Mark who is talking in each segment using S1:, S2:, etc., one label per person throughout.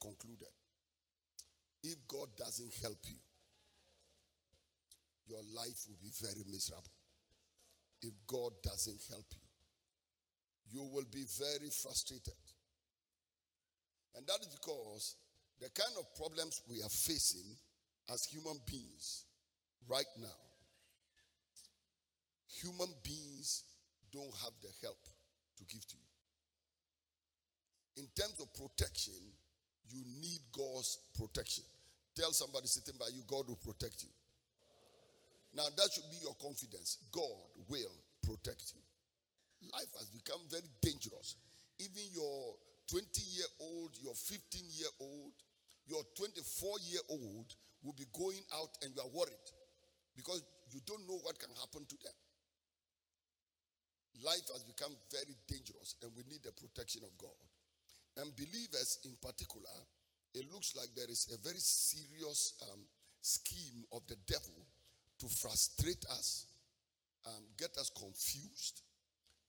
S1: concluded. If God doesn't help you, your life will be very miserable. If God doesn't help you, you will be very frustrated. And that is because the kind of problems we are facing as human beings right now, human beings don't have the help to give to you. In terms of protection, you need God's protection. Tell somebody sitting by you, God will protect you. Now, that should be your confidence. God will protect you. Life has become very dangerous. Even your 20 year old, your 15 year old, your 24 year old will be going out and you are worried because you don't know what can happen to them. Life has become very dangerous and we need the protection of God. And believers in particular, it looks like there is a very serious um, scheme of the devil to frustrate us, um, get us confused,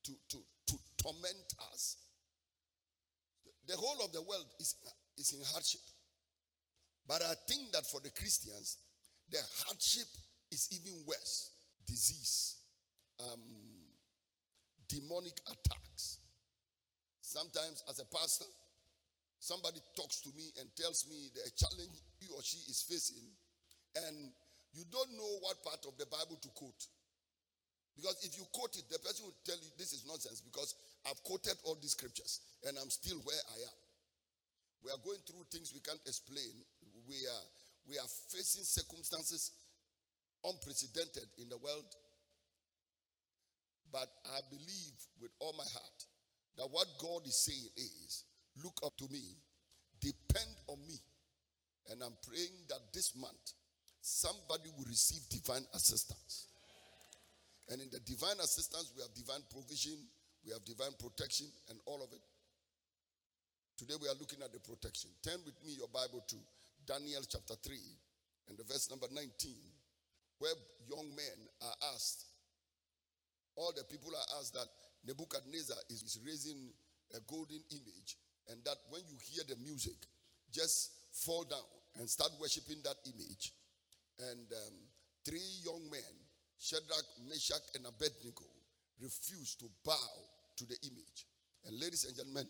S1: to, to, to torment us. The whole of the world is, is in hardship. But I think that for the Christians, the hardship is even worse disease, um, demonic attacks. Sometimes, as a pastor, somebody talks to me and tells me the challenge he or she is facing, and you don't know what part of the Bible to quote. Because if you quote it, the person will tell you this is nonsense because I've quoted all these scriptures and I'm still where I am. We are going through things we can't explain. We are, we are facing circumstances unprecedented in the world. But I believe with all my heart that what God is saying is look up to me, depend on me. And I'm praying that this month somebody will receive divine assistance. And in the divine assistance, we have divine provision, we have divine protection, and all of it. Today we are looking at the protection. Turn with me your Bible to Daniel chapter 3 and the verse number 19, where young men are asked, all the people are asked that Nebuchadnezzar is raising a golden image, and that when you hear the music, just fall down and start worshiping that image and um, three young men, Shadrach, Meshach, and Abednego, refused to bow to the image. And ladies and gentlemen,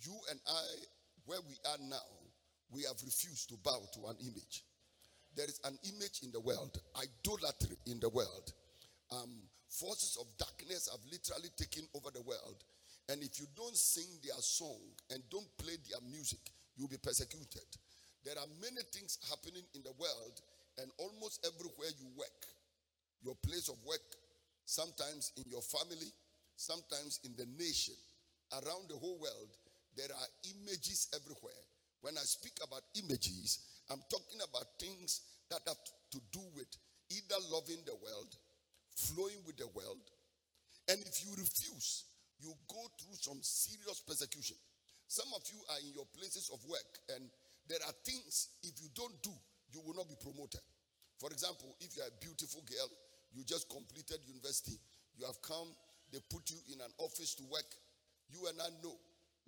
S1: you and I, where we are now, we have refused to bow to an image. There is an image in the world, idolatry in the world. Um, forces of darkness have literally taken over the world. And if you don't sing their song and don't play their music, you'll be persecuted. There are many things happening in the world and almost everywhere you work, your place of work, sometimes in your family, sometimes in the nation, around the whole world, there are images everywhere. When I speak about images, I'm talking about things that have to do with either loving the world, flowing with the world, and if you refuse, you go through some serious persecution. Some of you are in your places of work, and there are things, if you don't do, you will not be promoted. For example, if you're a beautiful girl, you just completed university, you have come, they put you in an office to work. You and I know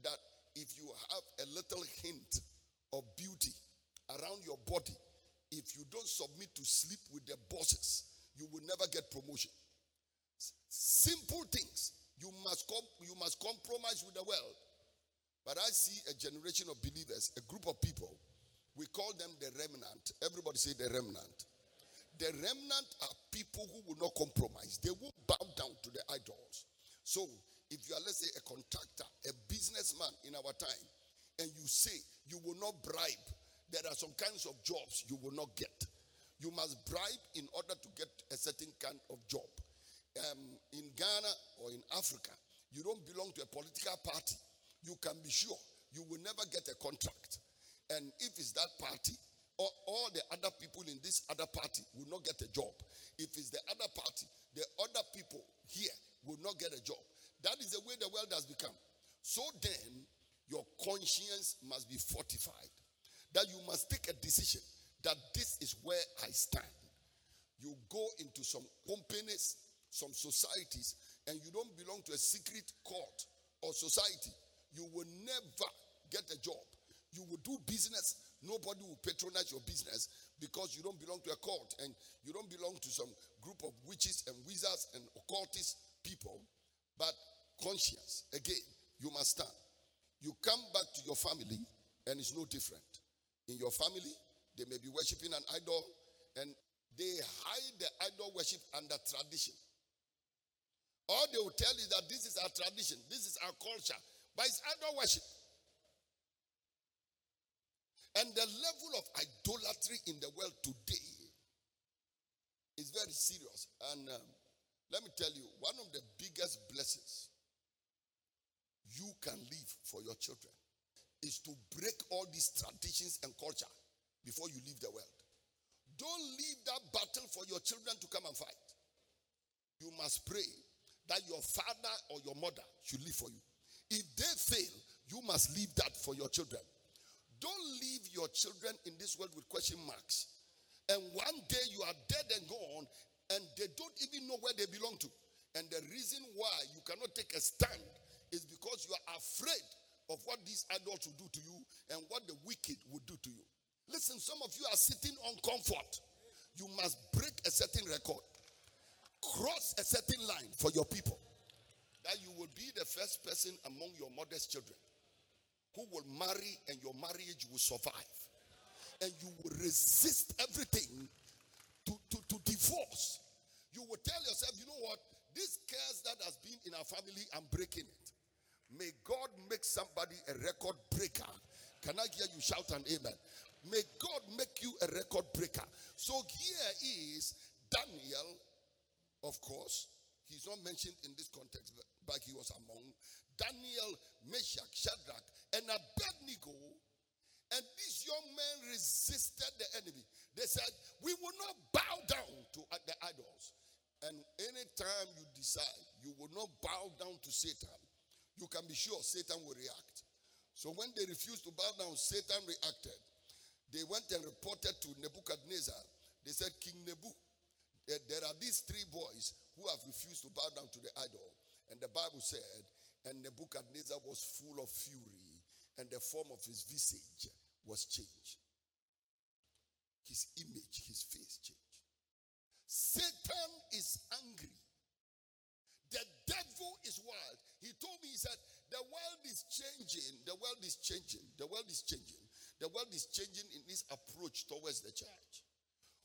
S1: that if you have a little hint of beauty around your body, if you don't submit to sleep with the bosses, you will never get promotion. Simple things. You must com- you must compromise with the world. But I see a generation of believers, a group of people we call them the remnant. Everybody say the remnant. The remnant are people who will not compromise. They will bow down to the idols. So, if you are, let's say, a contractor, a businessman in our time, and you say you will not bribe, there are some kinds of jobs you will not get. You must bribe in order to get a certain kind of job. Um, in Ghana or in Africa, you don't belong to a political party. You can be sure you will never get a contract. And if it's that party, or all the other people in this other party will not get a job. If it's the other party, the other people here will not get a job. That is the way the world has become. So then, your conscience must be fortified. That you must take a decision that this is where I stand. You go into some companies, some societies, and you don't belong to a secret court or society. You will never get a job You will do business. Nobody will patronize your business because you don't belong to a court and you don't belong to some group of witches and wizards and occultist people. But conscience, again, you must stand. You come back to your family and it's no different. In your family, they may be worshiping an idol and they hide the idol worship under tradition. All they will tell you that this is our tradition, this is our culture, but it's idol worship. And the level of idolatry in the world today is very serious. And um, let me tell you, one of the biggest blessings you can leave for your children is to break all these traditions and culture before you leave the world. Don't leave that battle for your children to come and fight. You must pray that your father or your mother should live for you. If they fail, you must leave that for your children. Don't leave your children in this world with question marks. And one day you are dead and gone, and they don't even know where they belong to. And the reason why you cannot take a stand is because you are afraid of what these adults will do to you and what the wicked will do to you. Listen, some of you are sitting on comfort. You must break a certain record, cross a certain line for your people. That you will be the first person among your mother's children who will marry and your marriage will survive. And you will resist everything to, to, to divorce. You will tell yourself, you know what? This curse that has been in our family, I'm breaking it. May God make somebody a record breaker. Can I hear you shout an amen? May God make you a record breaker. So here is Daniel, of course. He's not mentioned in this context, but he was among Daniel, Meshach, Shadrach, and Abednego. And these young men resisted the enemy. They said, We will not bow down to the idols. And anytime you decide you will not bow down to Satan, you can be sure Satan will react. So when they refused to bow down, Satan reacted. They went and reported to Nebuchadnezzar. They said, King Nebu, there are these three boys who have refused to bow down to the idol. And the Bible said, and Nebuchadnezzar was full of fury, and the form of his visage was changed. His image, his face changed. Satan is angry. The devil is wild. He told me, he said, the world is changing. The world is changing. The world is changing. The world is changing in its approach towards the church.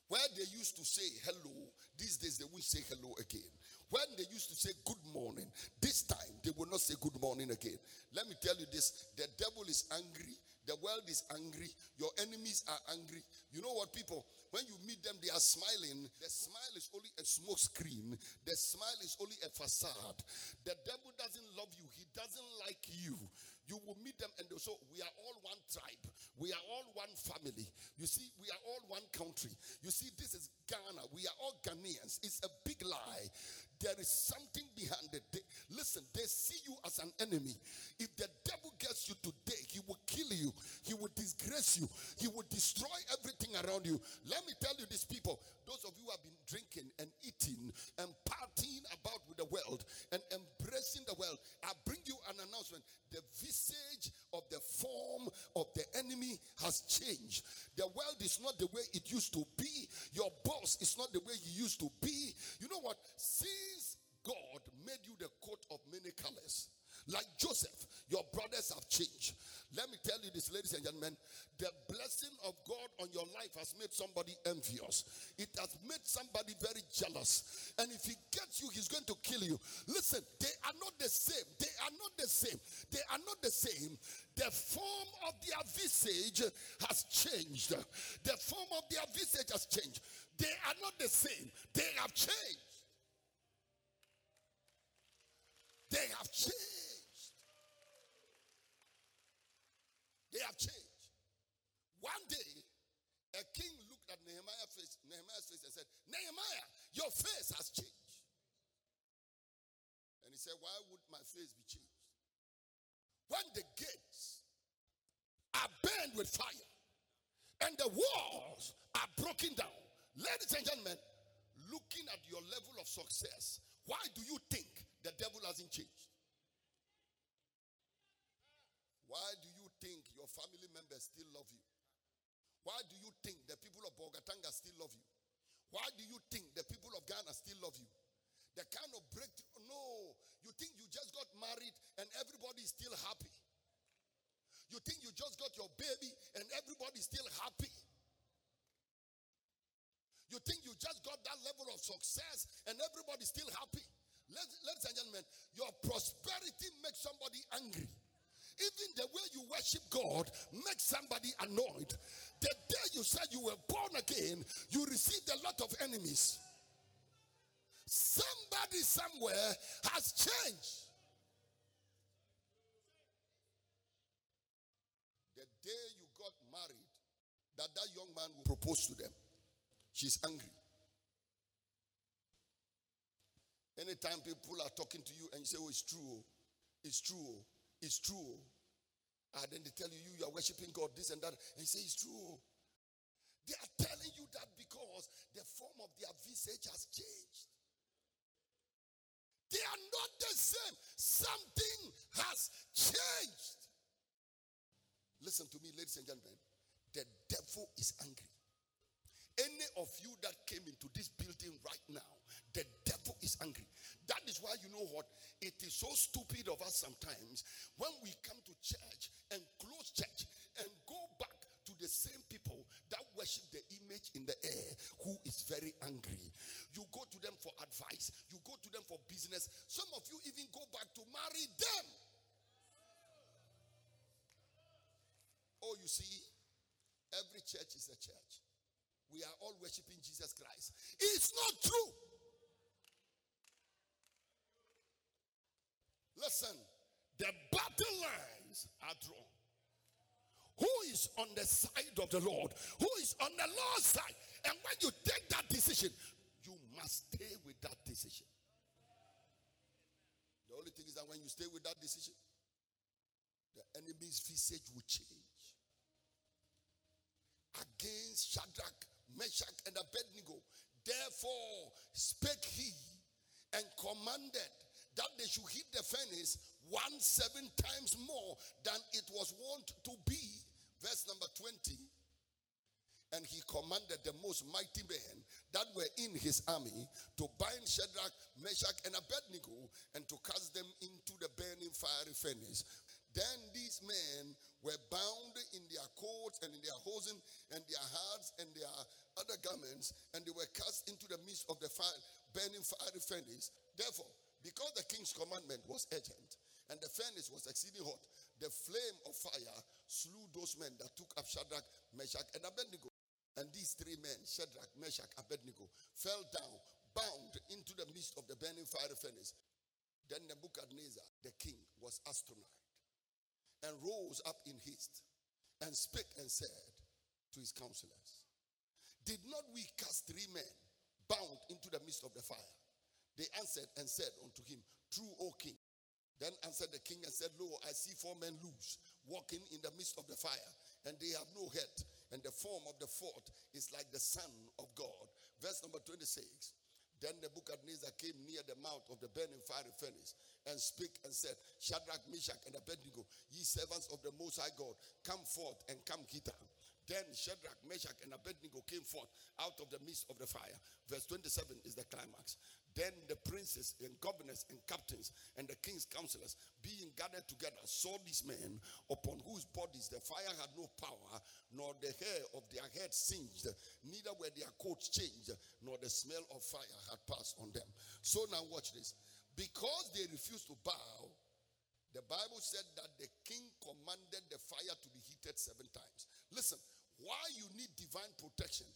S1: Where they used to say hello, these days they won't say hello again. When they used to say good morning, this time they will not say good morning again. Let me tell you this the devil is angry, the world is angry, your enemies are angry. You know what, people? When you meet them, they are smiling. The smile is only a smoke screen. The smile is only a facade. The devil doesn't love you. He doesn't like you. You will meet them and they'll oh, We are all one tribe. We are all one family. Has made somebody envious. It has made somebody very jealous. And if he gets you, he's going to kill you. Listen, they are not the same. They are not the same. They are not the same. The form of their visage has changed. The form of their visage has changed. They are not the same. They have changed. They have changed. They have changed. One day, a king looked at Nehemiah's face, Nehemiah's face and said, Nehemiah, your face has changed. And he said, Why would my face be changed? When the gates are burned with fire and the walls are broken down, ladies and gentlemen, looking at your level of success, why do you think the devil hasn't changed? Why do you think your your family members still love you? Why do you think the people of Bolgatanga still love you? Why do you think the people of Ghana still love you? The kind of breakthrough, no. You think you just got married and everybody is still happy. You think you just got your baby and everybody's still happy. You think you just got that level of success and everybody's still happy. Ladies and gentlemen, your prosperity makes somebody angry. Even the way you worship God makes somebody annoyed. The day you said you were born again, you received a lot of enemies. Somebody somewhere has changed. The day you got married, that that young man will propose to them. She's angry. Anytime people are talking to you and you say, Oh, it's true, oh. it's true, oh. it's true. Oh. And then they tell you, you, are worshiping God, this and that, and you say, It's true. They are telling you that because the form of their visage has changed. They are not the same. Something has changed. Listen to me, ladies and gentlemen. The devil is angry. Any of you that came into this building right now, the devil is angry. That is why you know what? It is so stupid of us sometimes when we come to church and close church and go back to the same people that worship the image in the air who is very angry. You go to them for advice, you go to them for business. Some of you even go back to marry them. Oh, you see, every church is a church we are all worshiping Jesus Christ. It's not true. Listen, the battle lines are drawn. Who is on the side of the Lord? Who is on the Lord's side? And when you take that decision, you must stay with that decision. The only thing is that when you stay with that decision, the enemy's visage will change. Against Shadrach, Meshach, and Abednego. Therefore spake he and commanded that they should hit the furnace one seven times more than it was wont to be. Verse number 20. And he commanded the most mighty men that were in his army to bind Shadrach, Meshach, and Abednego and to cast them into the burning fiery furnace. Then these men were bound in their coats and in their hosen and their hats and their other garments, and they were cast into the midst of the fire, burning fiery furnace. Therefore, because the king's commandment was urgent and the furnace was exceeding hot, the flame of fire slew those men that took up Shadrach, Meshach, and Abednego. And these three men, Shadrach, Meshach, Abednego, fell down, bound into the midst of the burning fiery furnace. Then Nebuchadnezzar, the king, was astonished and rose up in haste and spake and said to his counselors, Did not we cast three men bound into the midst of the fire? They answered and said unto him, True, O king. Then answered the king and said, Lo, I see four men loose, walking in the midst of the fire, and they have no head, and the form of the fourth is like the Son of God. Verse number 26. Then the Nebuchadnezzar came near the mouth of the burning fiery furnace and spake and said, Shadrach, Meshach, and Abednego, ye servants of the Most High God, come forth and come hither. Then Shadrach, Meshach, and Abednego came forth out of the midst of the fire. Verse 27 is the climax. Then the princes and governors and captains and the king's counselors, being gathered together, saw these men upon whose bodies the fire had no power, nor the hair of their heads singed, neither were their coats changed, nor the smell of fire had passed on them. So now watch this. Because they refused to bow, the Bible said that the king commanded the fire to be heated seven times. Listen, why you need divine protection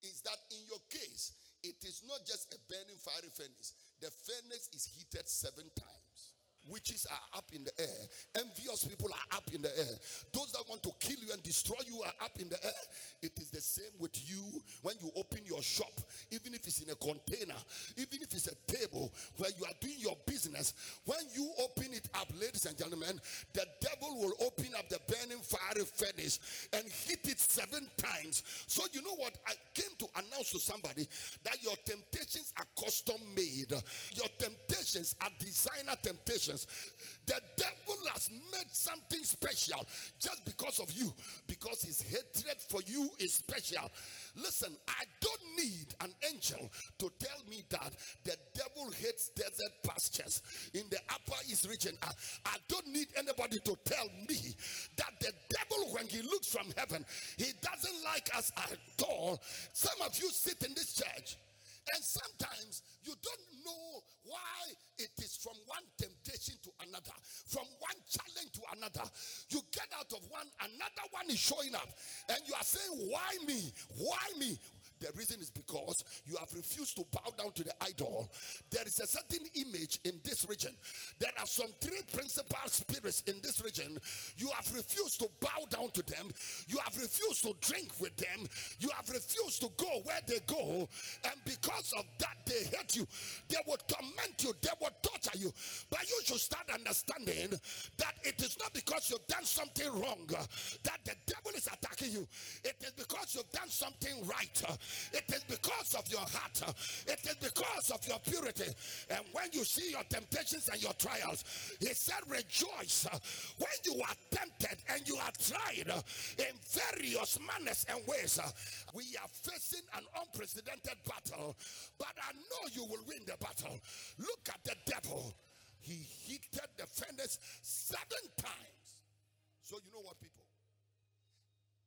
S1: is that in your case, it is not just a burning fiery furnace, the furnace is heated seven times. Witches are up in the air. Envious people are up in the air. Those that want to kill you and destroy you are up in the air. It is the same with you when you open your shop, even if it's in a container, even if it's a table where you are doing your business. When you open it up, ladies and gentlemen, the devil will open up the burning fiery furnace and hit it seven times. So, you know what? I came to announce to somebody that your temptations are custom made, your temptations are designer temptations. The devil has made something special just because of you, because his hatred for you is special. Listen, I don't need an angel to tell me that the devil hates desert pastures in the upper east region. I, I don't need anybody to tell me that the devil, when he looks from heaven, he doesn't like us at all. Some of you sit in this church and sometimes you don't know why it is from one temptation to another, from one challenge to another. You get out of one, another one is showing up, and you are saying, Why me? Why me? The reason is because you have refused to bow down to the idol. There is a certain image in this region. There are some three principal spirits in this region. You have refused to bow down to them. You have refused to drink with them. You have refused to go where they go. And because of that, they hate you. They will torment you. They will torture you. But you should start understanding that it is not because you've done something wrong that the devil you. It is because you've done something right it is because of your heart. It is because of your purity. And when you see your temptations and your trials, he said, rejoice when you are tempted and you are tried in various manners and ways. We are facing an unprecedented battle, but I know you will win the battle. Look at the devil. He heated the furnace seven times. So, you know what, people?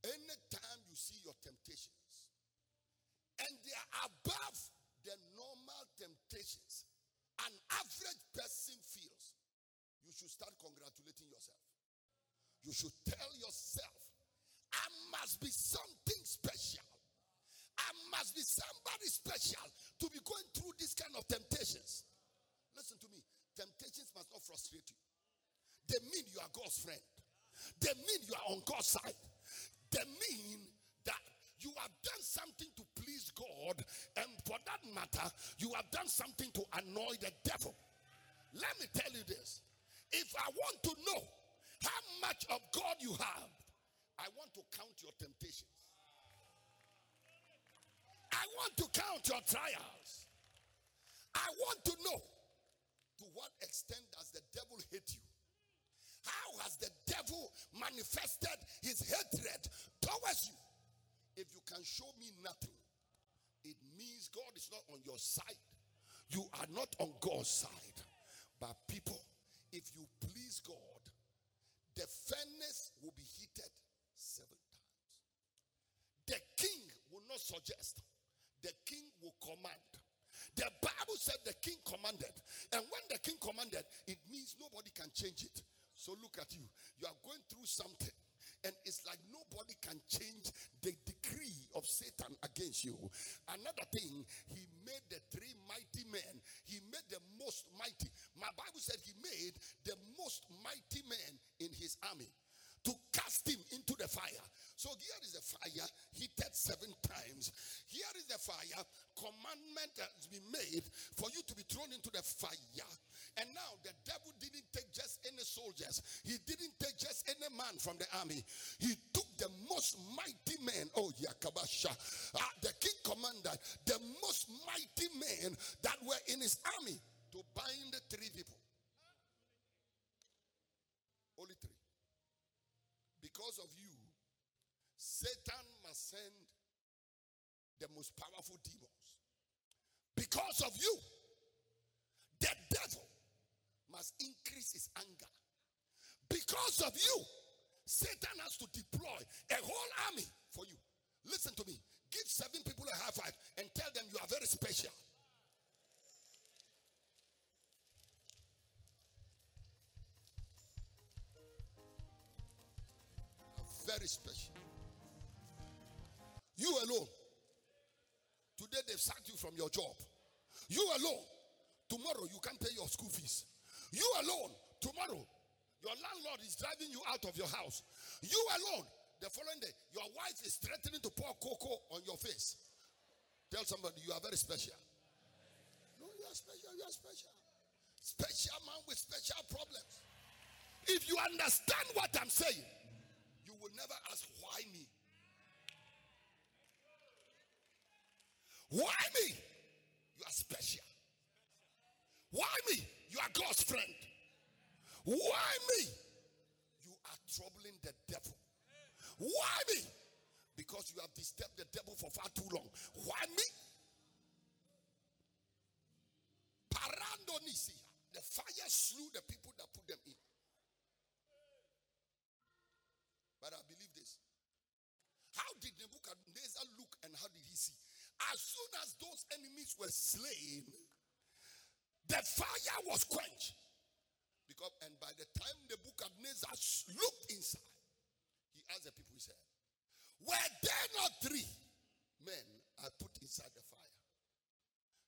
S1: Anytime you see your temptation, and they are above the normal temptations an average person feels, you should start congratulating yourself. You should tell yourself, I must be something special. I must be somebody special to be going through this kind of temptations. Listen to me. Temptations must not frustrate you. They mean you are God's friend. They mean you are on God's side. For that matter, you have done something to annoy the devil. Let me tell you this if I want to know how much of God you have, I want to count your temptations. I want to count your trials. I want to know to what extent does the devil hate you? How has the devil manifested his hatred towards you? If you can show me nothing, it means God is not on your side. You are not on God's side. But people, if you please God, the furnace will be heated seven times. The king will not suggest, the king will command. The Bible said the king commanded. And when the king commanded, it means nobody can change it. So look at you. You are going through something and it's like nobody can change the decree of Satan against you. Another thing, he made the three mighty men, he made the most mighty. My Bible said he made the most mighty men in his army to cast him into the fire. So here is the fire heated seven times. Here is the fire. Commandment has been made for you to be thrown into the fire. And now the devil didn't take just any soldiers. He didn't take just any man from the army. He took the most mighty men. Oh, Yakabasha. Uh, the king commander, the most mighty men that were in his army to bind the three people. Only three. Because of you, Satan must send the most powerful demons. Because of you, the devil must increase his anger. Because of you, Satan has to deploy a whole army for you. Listen to me. Give seven people a high five and tell them you are very special. Very special. You alone. Today they've sacked you from your job. You alone. Tomorrow you can't pay your school fees. You alone, tomorrow, your landlord is driving you out of your house. You alone, the following day, your wife is threatening to pour cocoa on your face. Tell somebody you are very special. No, you are special, you are special. Special man with special problems. If you understand what I'm saying, you will never ask, why me? Why me? You are special. God's friend. Why me? You are troubling the devil. Why me? Because you have disturbed the devil for far too long. Why me? Parandonisia. The fire slew the people that put them in. But I believe this. How did Nebuchadnezzar look and how did he see? As soon as those enemies were slain, the fire was quenched. Because and by the time the book of Nebuchadnezzar looked inside, he asked the people, he said, Were there not three men I put inside the fire?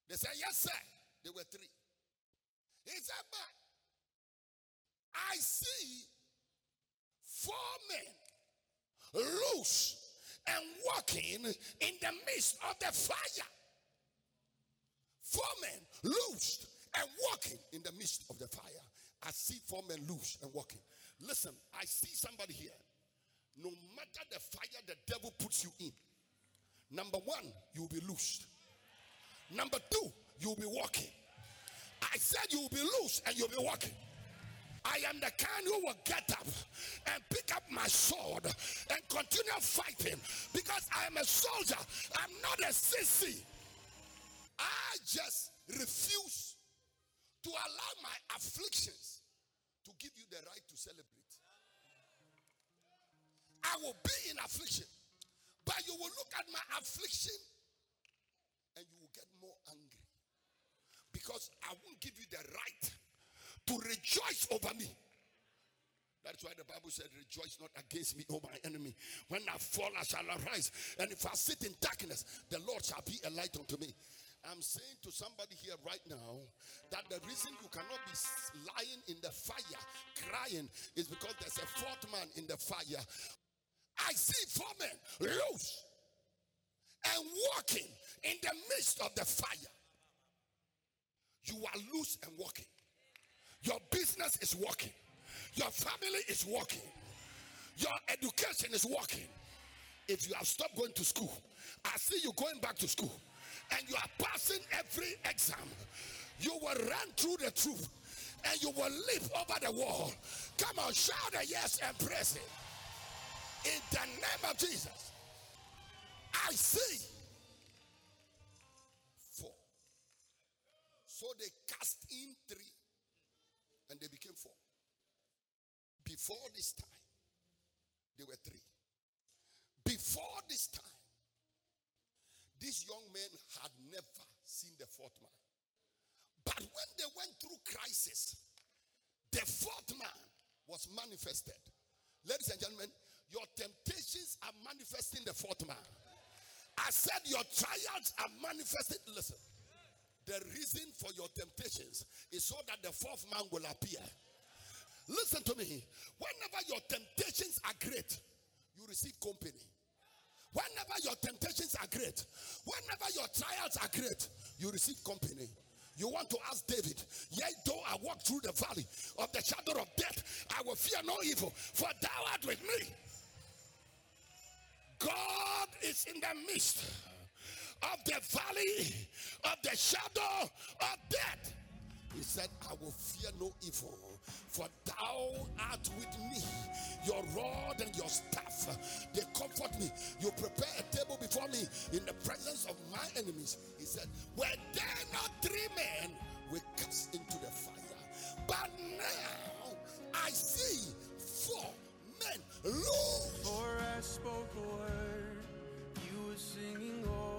S1: They said, Yes, sir. There were three. He said, But I see four men loose and walking in the midst of the fire. Four men loosed and walking in the midst of the fire. I see four men loose and walking. Listen, I see somebody here. No matter the fire the devil puts you in, number one, you'll be loosed. Number two, you'll be walking. I said you'll be loose and you'll be walking. I am the kind who will get up and pick up my sword and continue fighting because I am a soldier. I'm not a sissy. I just refuse to allow my afflictions to give you the right to celebrate. I will be in affliction, but you will look at my affliction and you will get more angry because I won't give you the right to rejoice over me. That's why the Bible said, Rejoice not against me, O my enemy. When I fall, I shall arise. And if I sit in darkness, the Lord shall be a light unto me. I'm saying to somebody here right now that the reason you cannot be lying in the fire crying is because there's a fourth man in the fire. I see four men loose and walking in the midst of the fire. You are loose and walking. Your business is working. Your family is working. Your education is working. If you have stopped going to school, I see you going back to school and you are passing every exam, you will run through the truth and you will leap over the wall. Come on, shout a yes and press it. In the name of Jesus, I see four. So they cast in three and they became four. Before this time, they were three. Before this time, these young men had never seen the fourth man. But when they went through crisis, the fourth man was manifested. Ladies and gentlemen, your temptations are manifesting the fourth man. I said your trials are manifested. Listen, the reason for your temptations is so that the fourth man will appear. Listen to me. Whenever your temptations are great, you receive company. Whenever your temptations are great, whenever your trials are great, you receive company. You want to ask David, yea, though I walk through the valley of the shadow of death, I will fear no evil, for thou art with me. God is in the midst of the valley of the shadow of death. He said, I will fear no evil, for thou art with me. Your rod and your staff, they comfort me. You prepare a table before me in the presence of my enemies. He said, Were there not three men we cast into the fire? But now I see four men.
S2: For I spoke a word, you were singing You've